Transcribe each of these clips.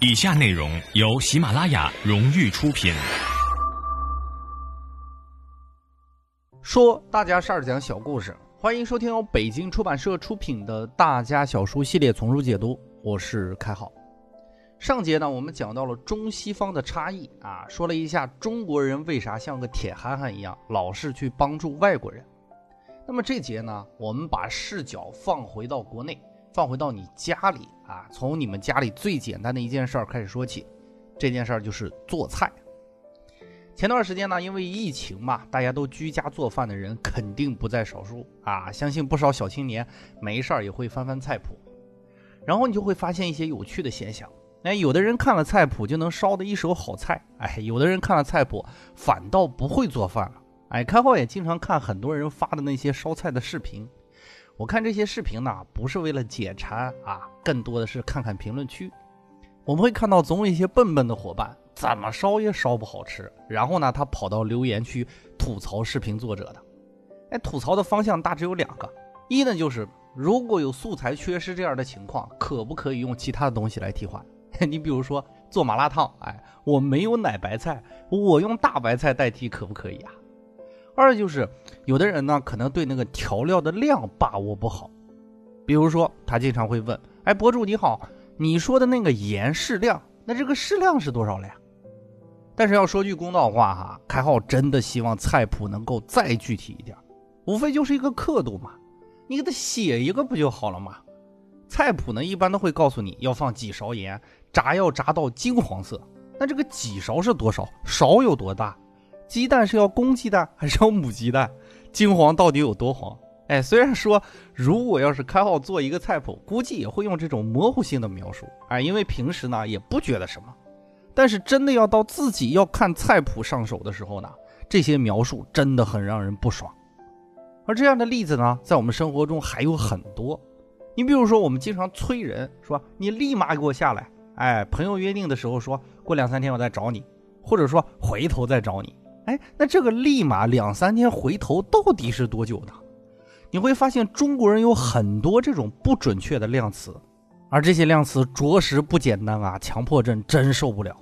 以下内容由喜马拉雅荣誉出品。说大家事儿讲小故事，欢迎收听由北京出版社出品的《大家小书系列丛书解读》，我是开浩。上节呢，我们讲到了中西方的差异啊，说了一下中国人为啥像个铁憨憨一样，老是去帮助外国人。那么这节呢，我们把视角放回到国内。放回到你家里啊，从你们家里最简单的一件事儿开始说起。这件事儿就是做菜。前段时间呢，因为疫情嘛，大家都居家做饭的人肯定不在少数啊。相信不少小青年没事儿也会翻翻菜谱，然后你就会发现一些有趣的现象。哎，有的人看了菜谱就能烧的一手好菜，哎，有的人看了菜谱反倒不会做饭了。哎，开号也经常看很多人发的那些烧菜的视频。我看这些视频呢，不是为了解馋啊，更多的是看看评论区。我们会看到总有一些笨笨的伙伴，怎么烧也烧不好吃。然后呢，他跑到留言区吐槽视频作者的。哎，吐槽的方向大致有两个：一呢就是如果有素材缺失这样的情况，可不可以用其他的东西来替换？你比如说做麻辣烫，哎，我没有奶白菜，我用大白菜代替，可不可以啊？二就是，有的人呢可能对那个调料的量把握不好，比如说他经常会问：“哎，博主你好，你说的那个盐适量，那这个适量是多少了呀？”但是要说句公道话哈，开号真的希望菜谱能够再具体一点，无非就是一个刻度嘛，你给他写一个不就好了吗？菜谱呢一般都会告诉你要放几勺盐，炸要炸到金黄色，那这个几勺是多少？勺有多大？鸡蛋是要公鸡蛋还是要母鸡蛋？金黄到底有多黄？哎，虽然说如果要是开号做一个菜谱，估计也会用这种模糊性的描述，哎，因为平时呢也不觉得什么。但是真的要到自己要看菜谱上手的时候呢，这些描述真的很让人不爽。而这样的例子呢，在我们生活中还有很多。你比如说，我们经常催人说：“你立马给我下来。”哎，朋友约定的时候说过两三天我再找你，或者说回头再找你。哎，那这个立马两三天回头到底是多久呢？你会发现中国人有很多这种不准确的量词，而这些量词着实不简单啊！强迫症真受不了。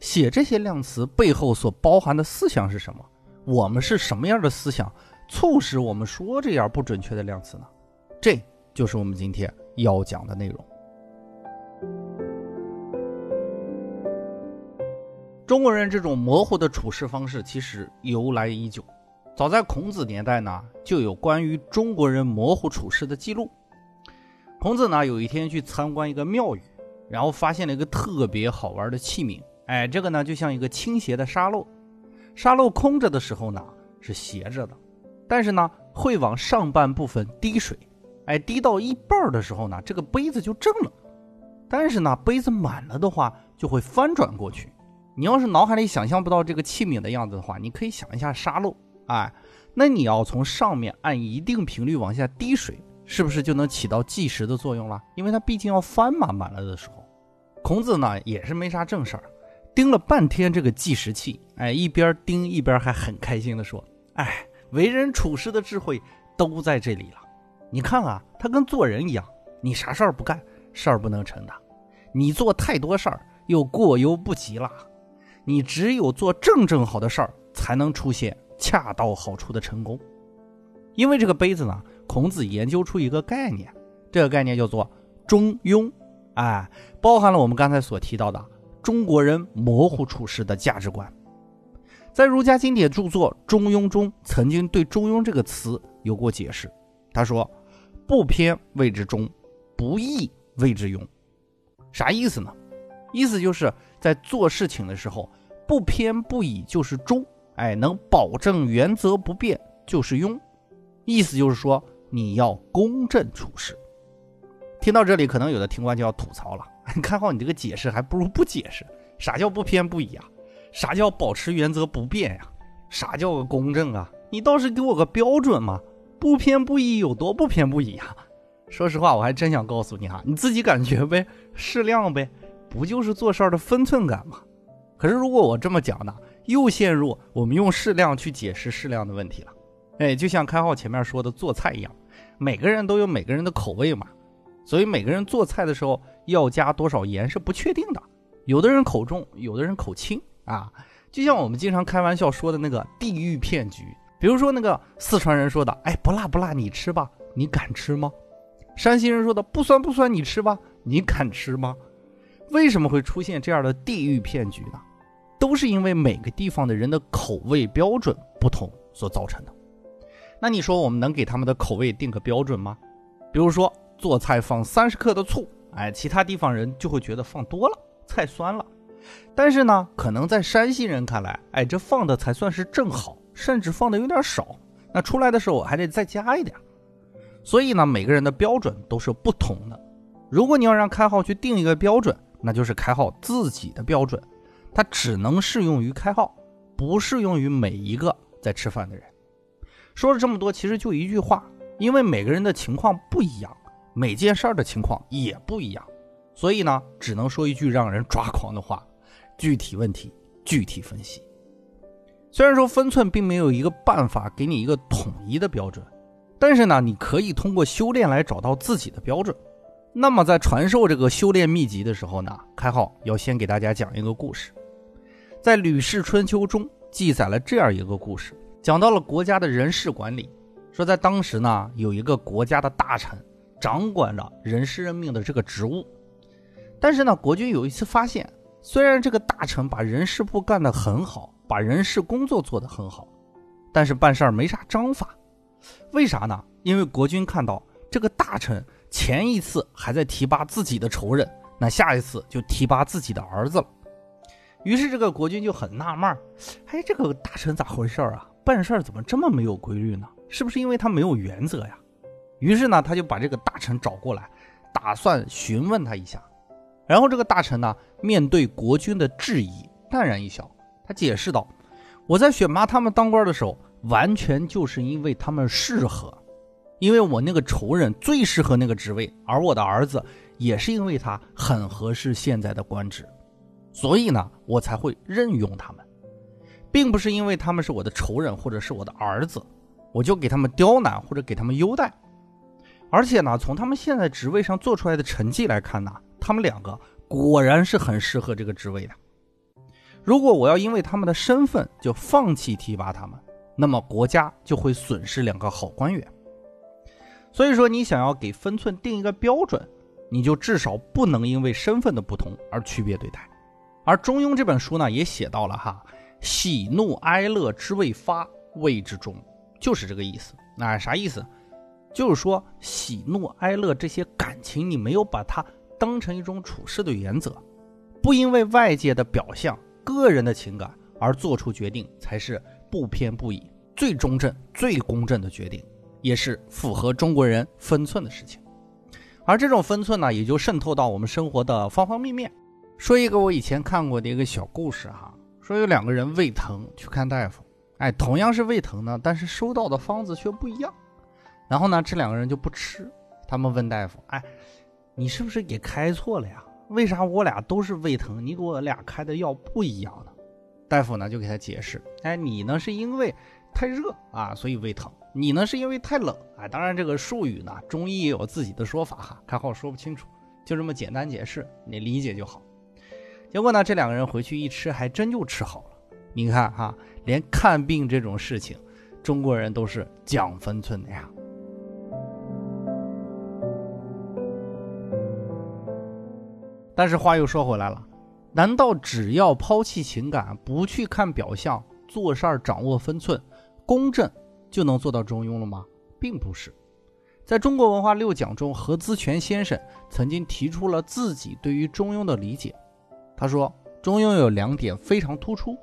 写这些量词背后所包含的思想是什么？我们是什么样的思想促使我们说这样不准确的量词呢？这就是我们今天要讲的内容。中国人这种模糊的处事方式其实由来已久，早在孔子年代呢，就有关于中国人模糊处事的记录。孔子呢有一天去参观一个庙宇，然后发现了一个特别好玩的器皿，哎，这个呢就像一个倾斜的沙漏，沙漏空着的时候呢是斜着的，但是呢会往上半部分滴水，哎，滴到一半的时候呢，这个杯子就正了，但是呢杯子满了的话就会翻转过去。你要是脑海里想象不到这个器皿的样子的话，你可以想一下沙漏，哎，那你要从上面按一定频率往下滴水，是不是就能起到计时的作用了？因为它毕竟要翻嘛，满了的时候。孔子呢也是没啥正事儿，盯了半天这个计时器，哎，一边盯一边还很开心的说：“哎，为人处事的智慧都在这里了。你看啊，他跟做人一样，你啥事儿不干，事儿不能成的；你做太多事儿，又过犹不及了。”你只有做正正好的事儿，才能出现恰到好处的成功。因为这个杯子呢，孔子研究出一个概念，这个概念叫做中庸，哎，包含了我们刚才所提到的中国人模糊处事的价值观。在儒家经典著作《中庸》中，曾经对“中庸”这个词有过解释。他说：“不偏谓之中，不义谓之庸。”啥意思呢？意思就是在做事情的时候，不偏不倚就是中，哎，能保证原则不变就是庸。意思就是说你要公正处事。听到这里，可能有的听官就要吐槽了：看好你这个解释，还不如不解释。啥叫不偏不倚啊？啥叫保持原则不变呀？啥叫个公正啊？你倒是给我个标准嘛！不偏不倚有多不偏不倚啊？说实话，我还真想告诉你哈，你自己感觉呗，适量呗。不就是做事儿的分寸感吗？可是如果我这么讲呢，又陷入我们用适量去解释适量的问题了。哎，就像开号前面说的做菜一样，每个人都有每个人的口味嘛，所以每个人做菜的时候要加多少盐是不确定的，有的人口重，有的人口轻啊。就像我们经常开玩笑说的那个地域骗局，比如说那个四川人说的：“哎，不辣不辣，你吃吧，你敢吃吗？”山西人说的：“不酸不酸，你吃吧，你敢吃吗？”为什么会出现这样的地域骗局呢？都是因为每个地方的人的口味标准不同所造成的。那你说我们能给他们的口味定个标准吗？比如说做菜放三十克的醋，哎，其他地方人就会觉得放多了，菜酸了。但是呢，可能在山西人看来，哎，这放的才算是正好，甚至放的有点少。那出来的时候还得再加一点。所以呢，每个人的标准都是不同的。如果你要让开号去定一个标准，那就是开号自己的标准，它只能适用于开号，不适用于每一个在吃饭的人。说了这么多，其实就一句话：因为每个人的情况不一样，每件事儿的情况也不一样，所以呢，只能说一句让人抓狂的话。具体问题具体分析。虽然说分寸并没有一个办法给你一个统一的标准，但是呢，你可以通过修炼来找到自己的标准。那么在传授这个修炼秘籍的时候呢，开号要先给大家讲一个故事。在《吕氏春秋》中记载了这样一个故事，讲到了国家的人事管理。说在当时呢，有一个国家的大臣掌管着人事任命的这个职务，但是呢，国君有一次发现。虽然这个大臣把人事部干得很好，把人事工作做得很好，但是办事儿没啥章法。为啥呢？因为国君看到这个大臣前一次还在提拔自己的仇人，那下一次就提拔自己的儿子了。于是这个国君就很纳闷儿：哎，这个大臣咋回事啊？办事儿怎么这么没有规律呢？是不是因为他没有原则呀？于是呢，他就把这个大臣找过来，打算询问他一下。然后这个大臣呢，面对国君的质疑，淡然一笑。他解释道：“我在选拔他们当官的时候，完全就是因为他们适合，因为我那个仇人最适合那个职位，而我的儿子也是因为他很合适现在的官职，所以呢，我才会任用他们，并不是因为他们是我的仇人或者是我的儿子，我就给他们刁难或者给他们优待。而且呢，从他们现在职位上做出来的成绩来看呢。”他们两个果然是很适合这个职位的。如果我要因为他们的身份就放弃提拔他们，那么国家就会损失两个好官员。所以说，你想要给分寸定一个标准，你就至少不能因为身份的不同而区别对待。而《中庸》这本书呢，也写到了哈，喜怒哀乐之未发，谓之中，就是这个意思。那啥意思？就是说喜怒哀乐这些感情，你没有把它。当成一种处事的原则，不因为外界的表象、个人的情感而做出决定，才是不偏不倚、最中正、最公正的决定，也是符合中国人分寸的事情。而这种分寸呢，也就渗透到我们生活的方方面面。说一个我以前看过的一个小故事哈，说有两个人胃疼去看大夫，哎，同样是胃疼呢，但是收到的方子却不一样。然后呢，这两个人就不吃，他们问大夫，哎。你是不是给开错了呀？为啥我俩都是胃疼，你给我俩开的药不一样呢？大夫呢就给他解释，哎，你呢是因为太热啊，所以胃疼；你呢是因为太冷啊。当然这个术语呢，中医也有自己的说法哈，开号说不清楚，就这么简单解释，你理解就好。结果呢，这两个人回去一吃，还真就吃好了。你看哈，连看病这种事情，中国人都是讲分寸的呀。但是话又说回来了，难道只要抛弃情感，不去看表象，做事儿掌握分寸、公正，就能做到中庸了吗？并不是。在中国文化六讲中，何资全先生曾经提出了自己对于中庸的理解。他说，中庸有两点非常突出：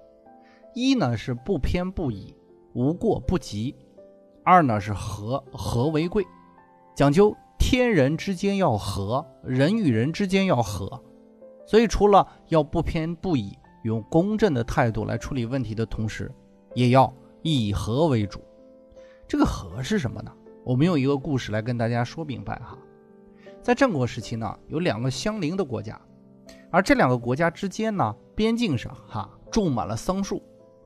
一呢是不偏不倚，无过不及；二呢是和，和为贵，讲究。天人之间要和，人与人之间要和，所以除了要不偏不倚，用公正的态度来处理问题的同时，也要以和为主。这个和是什么呢？我们用一个故事来跟大家说明白哈。在战国时期呢，有两个相邻的国家，而这两个国家之间呢，边境上哈种满了桑树，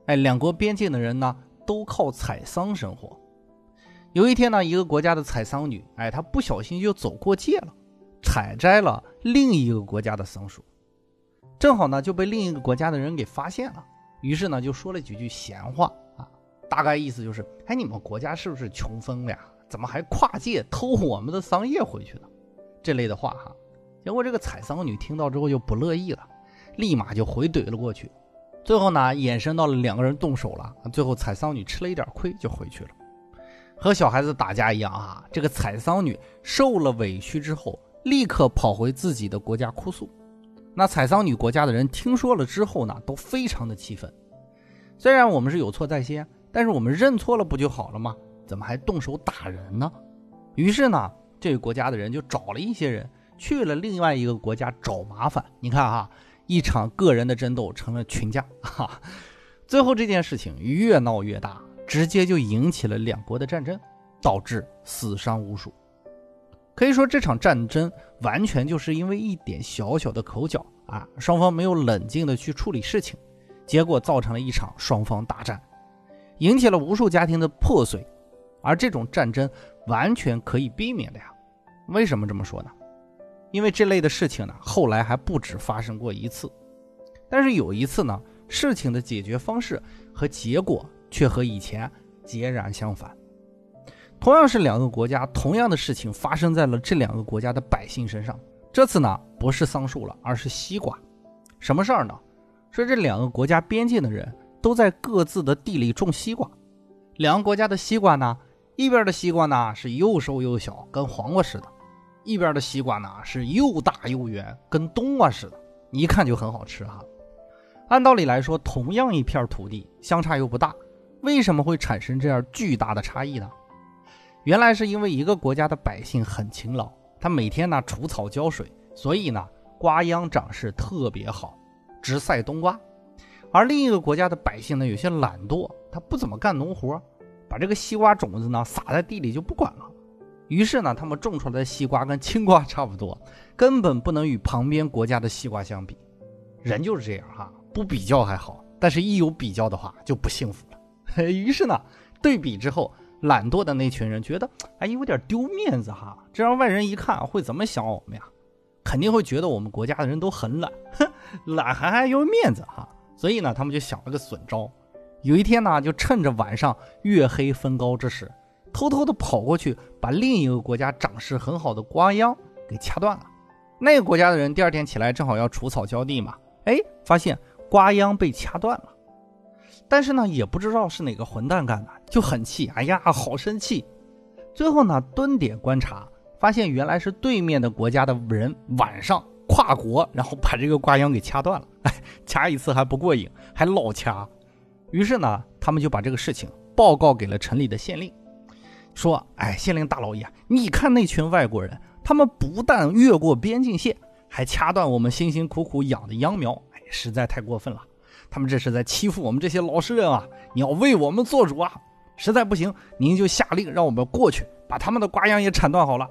哎，两国边境的人呢，都靠采桑生活。有一天呢，一个国家的采桑女，哎，她不小心就走过界了，采摘了另一个国家的桑树，正好呢就被另一个国家的人给发现了，于是呢就说了几句闲话啊，大概意思就是：哎，你们国家是不是穷疯了呀？怎么还跨界偷我们的桑叶回去呢？这类的话哈。结果这个采桑女听到之后就不乐意了，立马就回怼了过去。最后呢，衍生到了两个人动手了。最后采桑女吃了一点亏就回去了，和小孩子打架一样啊。这个采桑女受了委屈之后，立刻跑回自己的国家哭诉。那采桑女国家的人听说了之后呢，都非常的气愤。虽然我们是有错在先，但是我们认错了不就好了吗？怎么还动手打人呢？于是呢，这个国家的人就找了一些人。去了另外一个国家找麻烦，你看哈，一场个人的争斗成了群架，哈，最后这件事情越闹越大，直接就引起了两国的战争，导致死伤无数。可以说这场战争完全就是因为一点小小的口角啊，双方没有冷静的去处理事情，结果造成了一场双方大战，引起了无数家庭的破碎，而这种战争完全可以避免的呀。为什么这么说呢？因为这类的事情呢，后来还不止发生过一次，但是有一次呢，事情的解决方式和结果却和以前截然相反。同样是两个国家，同样的事情发生在了这两个国家的百姓身上。这次呢，不是桑树了，而是西瓜。什么事儿呢？说这两个国家边境的人都在各自的地里种西瓜。两个国家的西瓜呢，一边的西瓜呢是又瘦又小，跟黄瓜似的。一边的西瓜呢是又大又圆，跟冬瓜似的，一看就很好吃哈。按道理来说，同样一片土地，相差又不大，为什么会产生这样巨大的差异呢？原来是因为一个国家的百姓很勤劳，他每天呢除草浇水，所以呢瓜秧长势特别好，直赛冬瓜。而另一个国家的百姓呢有些懒惰，他不怎么干农活，把这个西瓜种子呢撒在地里就不管了。于是呢，他们种出来的西瓜跟青瓜差不多，根本不能与旁边国家的西瓜相比。人就是这样哈，不比较还好，但是一有比较的话就不幸福了。于是呢，对比之后，懒惰的那群人觉得，哎，有点丢面子哈，这让外人一看会怎么想我们呀？肯定会觉得我们国家的人都很懒，哼，懒还还要面子哈。所以呢，他们就想了个损招。有一天呢，就趁着晚上月黑风高之时。偷偷的跑过去，把另一个国家长势很好的瓜秧给掐断了。那个国家的人第二天起来正好要除草浇地嘛，哎，发现瓜秧被掐断了。但是呢，也不知道是哪个混蛋干的，就很气，哎呀，好生气。最后呢，蹲点观察，发现原来是对面的国家的人晚上跨国，然后把这个瓜秧给掐断了。哎，掐一次还不过瘾，还老掐。于是呢，他们就把这个事情报告给了城里的县令。说，哎，县令大老爷，你看那群外国人，他们不但越过边境线，还掐断我们辛辛苦苦养的秧苗，哎，实在太过分了。他们这是在欺负我们这些老实人啊！你要为我们做主啊！实在不行，您就下令让我们过去，把他们的瓜秧也铲断好了。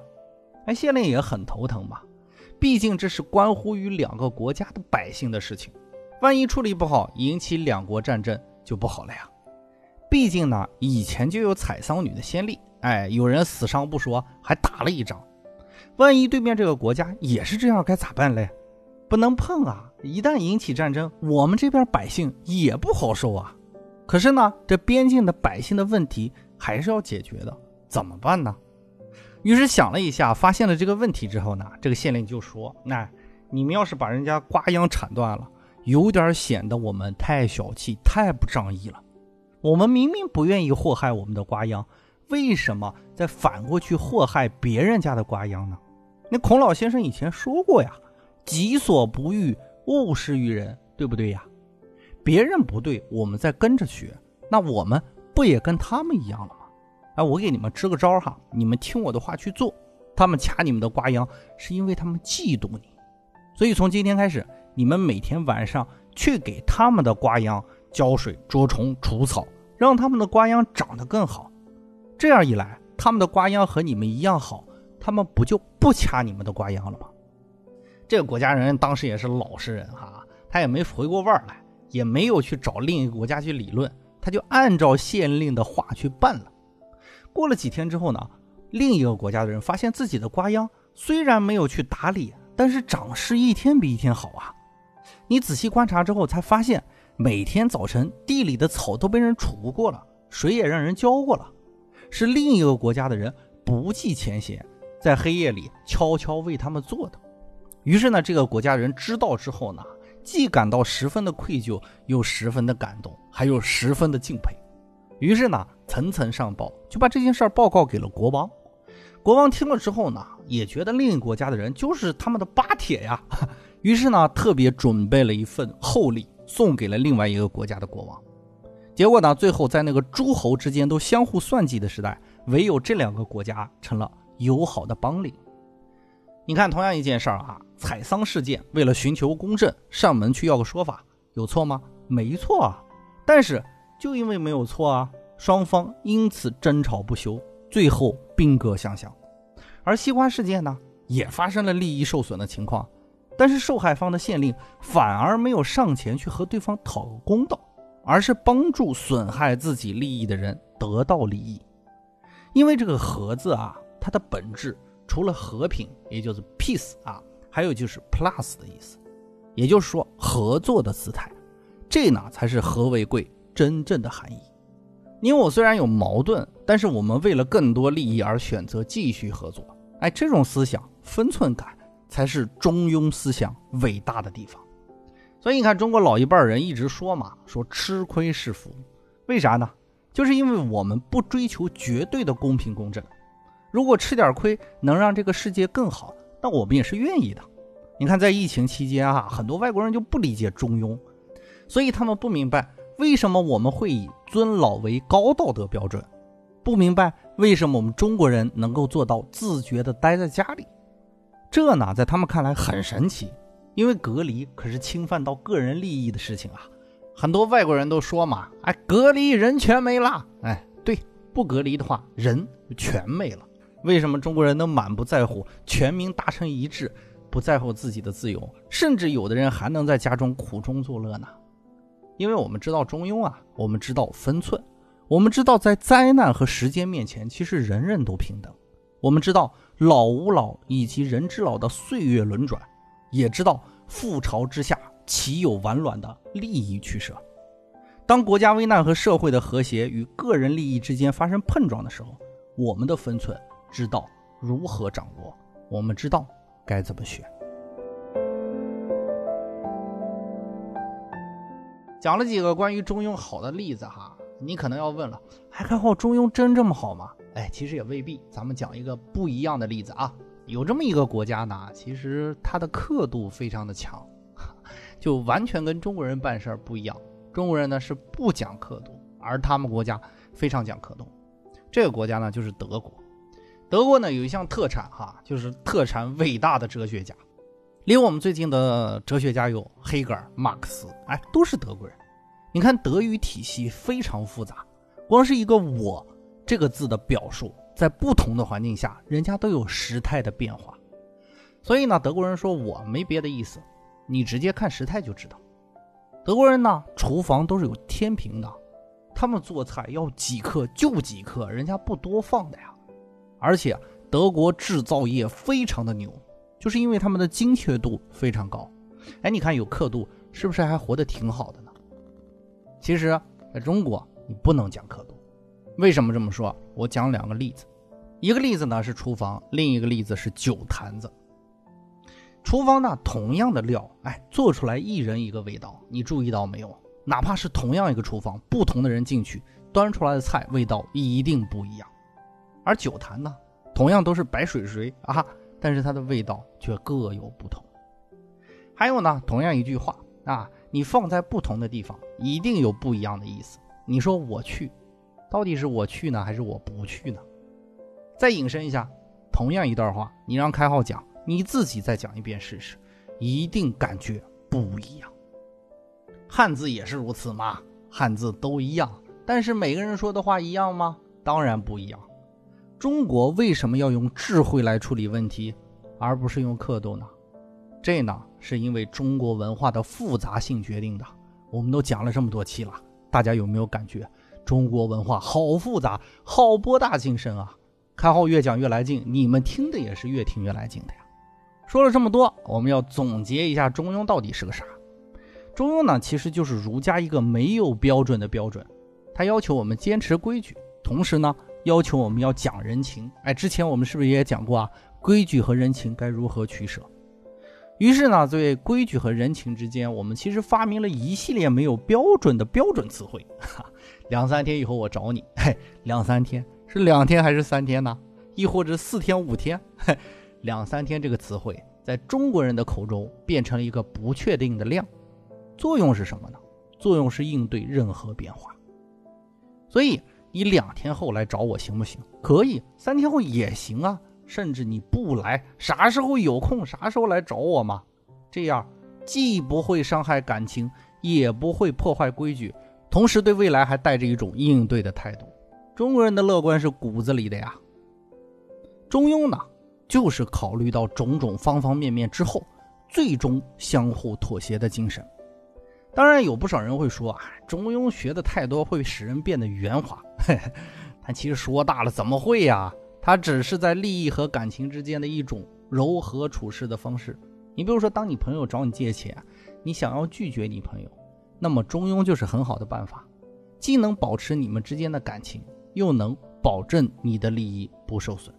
哎，县令也很头疼嘛，毕竟这是关乎于两个国家的百姓的事情，万一处理不好，引起两国战争就不好了呀。毕竟呢，以前就有采桑女的先例。哎，有人死伤不说，还打了一仗。万一对面这个国家也是这样，该咋办嘞？不能碰啊！一旦引起战争，我们这边百姓也不好受啊。可是呢，这边境的百姓的问题还是要解决的，怎么办呢？于是想了一下，发现了这个问题之后呢，这个县令就说：“那你们要是把人家瓜秧铲断了，有点显得我们太小气、太不仗义了。我们明明不愿意祸害我们的瓜秧。”为什么再反过去祸害别人家的瓜秧呢？那孔老先生以前说过呀，“己所不欲，勿施于人”，对不对呀？别人不对，我们再跟着学，那我们不也跟他们一样了吗？哎，我给你们支个招哈，你们听我的话去做。他们掐你们的瓜秧，是因为他们嫉妒你，所以从今天开始，你们每天晚上去给他们的瓜秧浇水、捉虫、除草，让他们的瓜秧长得更好。这样一来，他们的瓜秧和你们一样好，他们不就不掐你们的瓜秧了吗？这个国家人当时也是老实人哈，他也没回过味儿来，也没有去找另一个国家去理论，他就按照县令的话去办了。过了几天之后呢，另一个国家的人发现自己的瓜秧虽然没有去打理，但是长势一天比一天好啊。你仔细观察之后，才发现每天早晨地里的草都被人除过了，水也让人浇过了，是另一个国家的人不计前嫌，在黑夜里悄悄为他们做的。于是呢，这个国家人知道之后呢，既感到十分的愧疚，又十分的感动，还有十分的敬佩。于是呢，层层上报，就把这件事儿报告给了国王。国王听了之后呢，也觉得另一国家的人就是他们的巴铁呀。于是呢，特别准备了一份厚礼，送给了另外一个国家的国王。结果呢，最后在那个诸侯之间都相互算计的时代，唯有这两个国家成了友好的邦邻。你看，同样一件事儿啊，采桑事件，为了寻求公正，上门去要个说法，有错吗？没错啊。但是就因为没有错啊，双方因此争吵不休，最后兵戈相向。而西瓜事件呢，也发生了利益受损的情况。但是受害方的县令反而没有上前去和对方讨个公道，而是帮助损害自己利益的人得到利益。因为这个“和”字啊，它的本质除了和平，也就是 peace 啊，还有就是 plus 的意思，也就是说合作的姿态。这呢才是和为贵真正的含义。你我虽然有矛盾，但是我们为了更多利益而选择继续合作。哎，这种思想分寸感。才是中庸思想伟大的地方，所以你看，中国老一辈人一直说嘛，说吃亏是福，为啥呢？就是因为我们不追求绝对的公平公正，如果吃点亏能让这个世界更好，那我们也是愿意的。你看，在疫情期间啊，很多外国人就不理解中庸，所以他们不明白为什么我们会以尊老为高道德标准，不明白为什么我们中国人能够做到自觉的待在家里。这呢，在他们看来很神奇，因为隔离可是侵犯到个人利益的事情啊。很多外国人都说嘛，哎，隔离人全没了。哎，对，不隔离的话，人全没了。为什么中国人能满不在乎，全民达成一致，不在乎自己的自由，甚至有的人还能在家中苦中作乐呢？因为我们知道中庸啊，我们知道分寸，我们知道在灾难和时间面前，其实人人都平等。我们知道。老吾老以及人之老的岁月轮转，也知道覆巢之下岂有完卵的利益取舍。当国家危难和社会的和谐与个人利益之间发生碰撞的时候，我们的分寸知道如何掌握，我们知道该怎么选。讲了几个关于中庸好的例子哈，你可能要问了，还看好中庸真这么好吗？哎，其实也未必。咱们讲一个不一样的例子啊，有这么一个国家呢，其实它的刻度非常的强，就完全跟中国人办事儿不一样。中国人呢是不讲刻度，而他们国家非常讲刻度。这个国家呢就是德国。德国呢有一项特产哈，就是特产伟大的哲学家。离我们最近的哲学家有黑格尔、马克思，哎，都是德国人。你看德语体系非常复杂，光是一个我。这个字的表述，在不同的环境下，人家都有时态的变化。所以呢，德国人说我没别的意思，你直接看时态就知道。德国人呢，厨房都是有天平的，他们做菜要几克就几克，人家不多放的呀。而且德国制造业非常的牛，就是因为他们的精确度非常高。哎，你看有刻度，是不是还活得挺好的呢？其实，在中国你不能讲刻度。为什么这么说？我讲两个例子，一个例子呢是厨房，另一个例子是酒坛子。厨房呢，同样的料，哎，做出来一人一个味道，你注意到没有？哪怕是同样一个厨房，不同的人进去端出来的菜味道一定不一样。而酒坛呢，同样都是白水水啊，但是它的味道却各有不同。还有呢，同样一句话啊，你放在不同的地方，一定有不一样的意思。你说我去。到底是我去呢，还是我不去呢？再引申一下，同样一段话，你让开号讲，你自己再讲一遍试试，一定感觉不一样。汉字也是如此嘛，汉字都一样，但是每个人说的话一样吗？当然不一样。中国为什么要用智慧来处理问题，而不是用刻度呢？这呢，是因为中国文化的复杂性决定的。我们都讲了这么多期了，大家有没有感觉？中国文化好复杂，好博大精深啊！太后越讲越来劲，你们听的也是越听越来劲的呀。说了这么多，我们要总结一下中庸到底是个啥？中庸呢，其实就是儒家一个没有标准的标准，它要求我们坚持规矩，同时呢，要求我们要讲人情。哎，之前我们是不是也讲过啊？规矩和人情该如何取舍？于是呢，在规矩和人情之间，我们其实发明了一系列没有标准的标准词汇。哈，两三天以后我找你，嘿，两三天是两天还是三天呢？亦或者四天五天？嘿，两三天这个词汇在中国人的口中变成了一个不确定的量。作用是什么呢？作用是应对任何变化。所以你两天后来找我行不行？可以，三天后也行啊。甚至你不来，啥时候有空啥时候来找我嘛。这样既不会伤害感情，也不会破坏规矩，同时对未来还带着一种应对的态度。中国人的乐观是骨子里的呀。中庸呢，就是考虑到种种方方面面之后，最终相互妥协的精神。当然，有不少人会说啊，中庸学的太多会使人变得圆滑。但其实说大了，怎么会呀？它只是在利益和感情之间的一种柔和处事的方式。你比如说，当你朋友找你借钱，你想要拒绝你朋友，那么中庸就是很好的办法，既能保持你们之间的感情，又能保证你的利益不受损。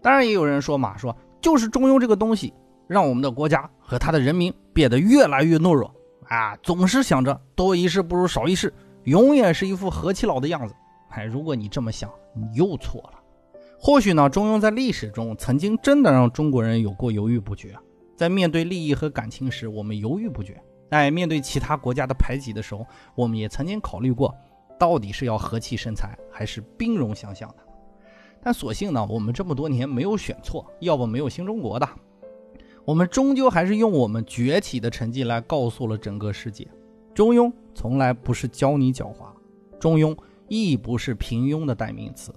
当然，也有人说嘛，说就是中庸这个东西，让我们的国家和他的人民变得越来越懦弱。啊，总是想着多一事不如少一事，永远是一副和气佬的样子。哎，如果你这么想，你又错了。或许呢，中庸在历史中曾经真的让中国人有过犹豫不决，在面对利益和感情时，我们犹豫不决；哎，面对其他国家的排挤的时候，我们也曾经考虑过，到底是要和气生财，还是兵戎相向的。但所幸呢，我们这么多年没有选错，要不没有新中国的。我们终究还是用我们崛起的成绩来告诉了整个世界：中庸从来不是教你狡猾，中庸亦不是平庸的代名词，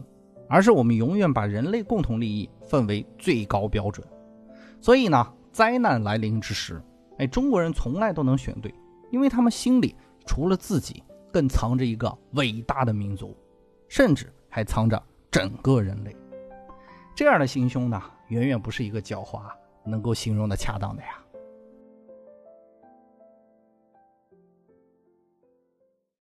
而是我们永远把人类共同利益奉为最高标准。所以呢，灾难来临之时，哎，中国人从来都能选对，因为他们心里除了自己，更藏着一个伟大的民族，甚至还藏着整个人类。这样的心胸呢，远远不是一个狡猾。能够形容的恰当的呀。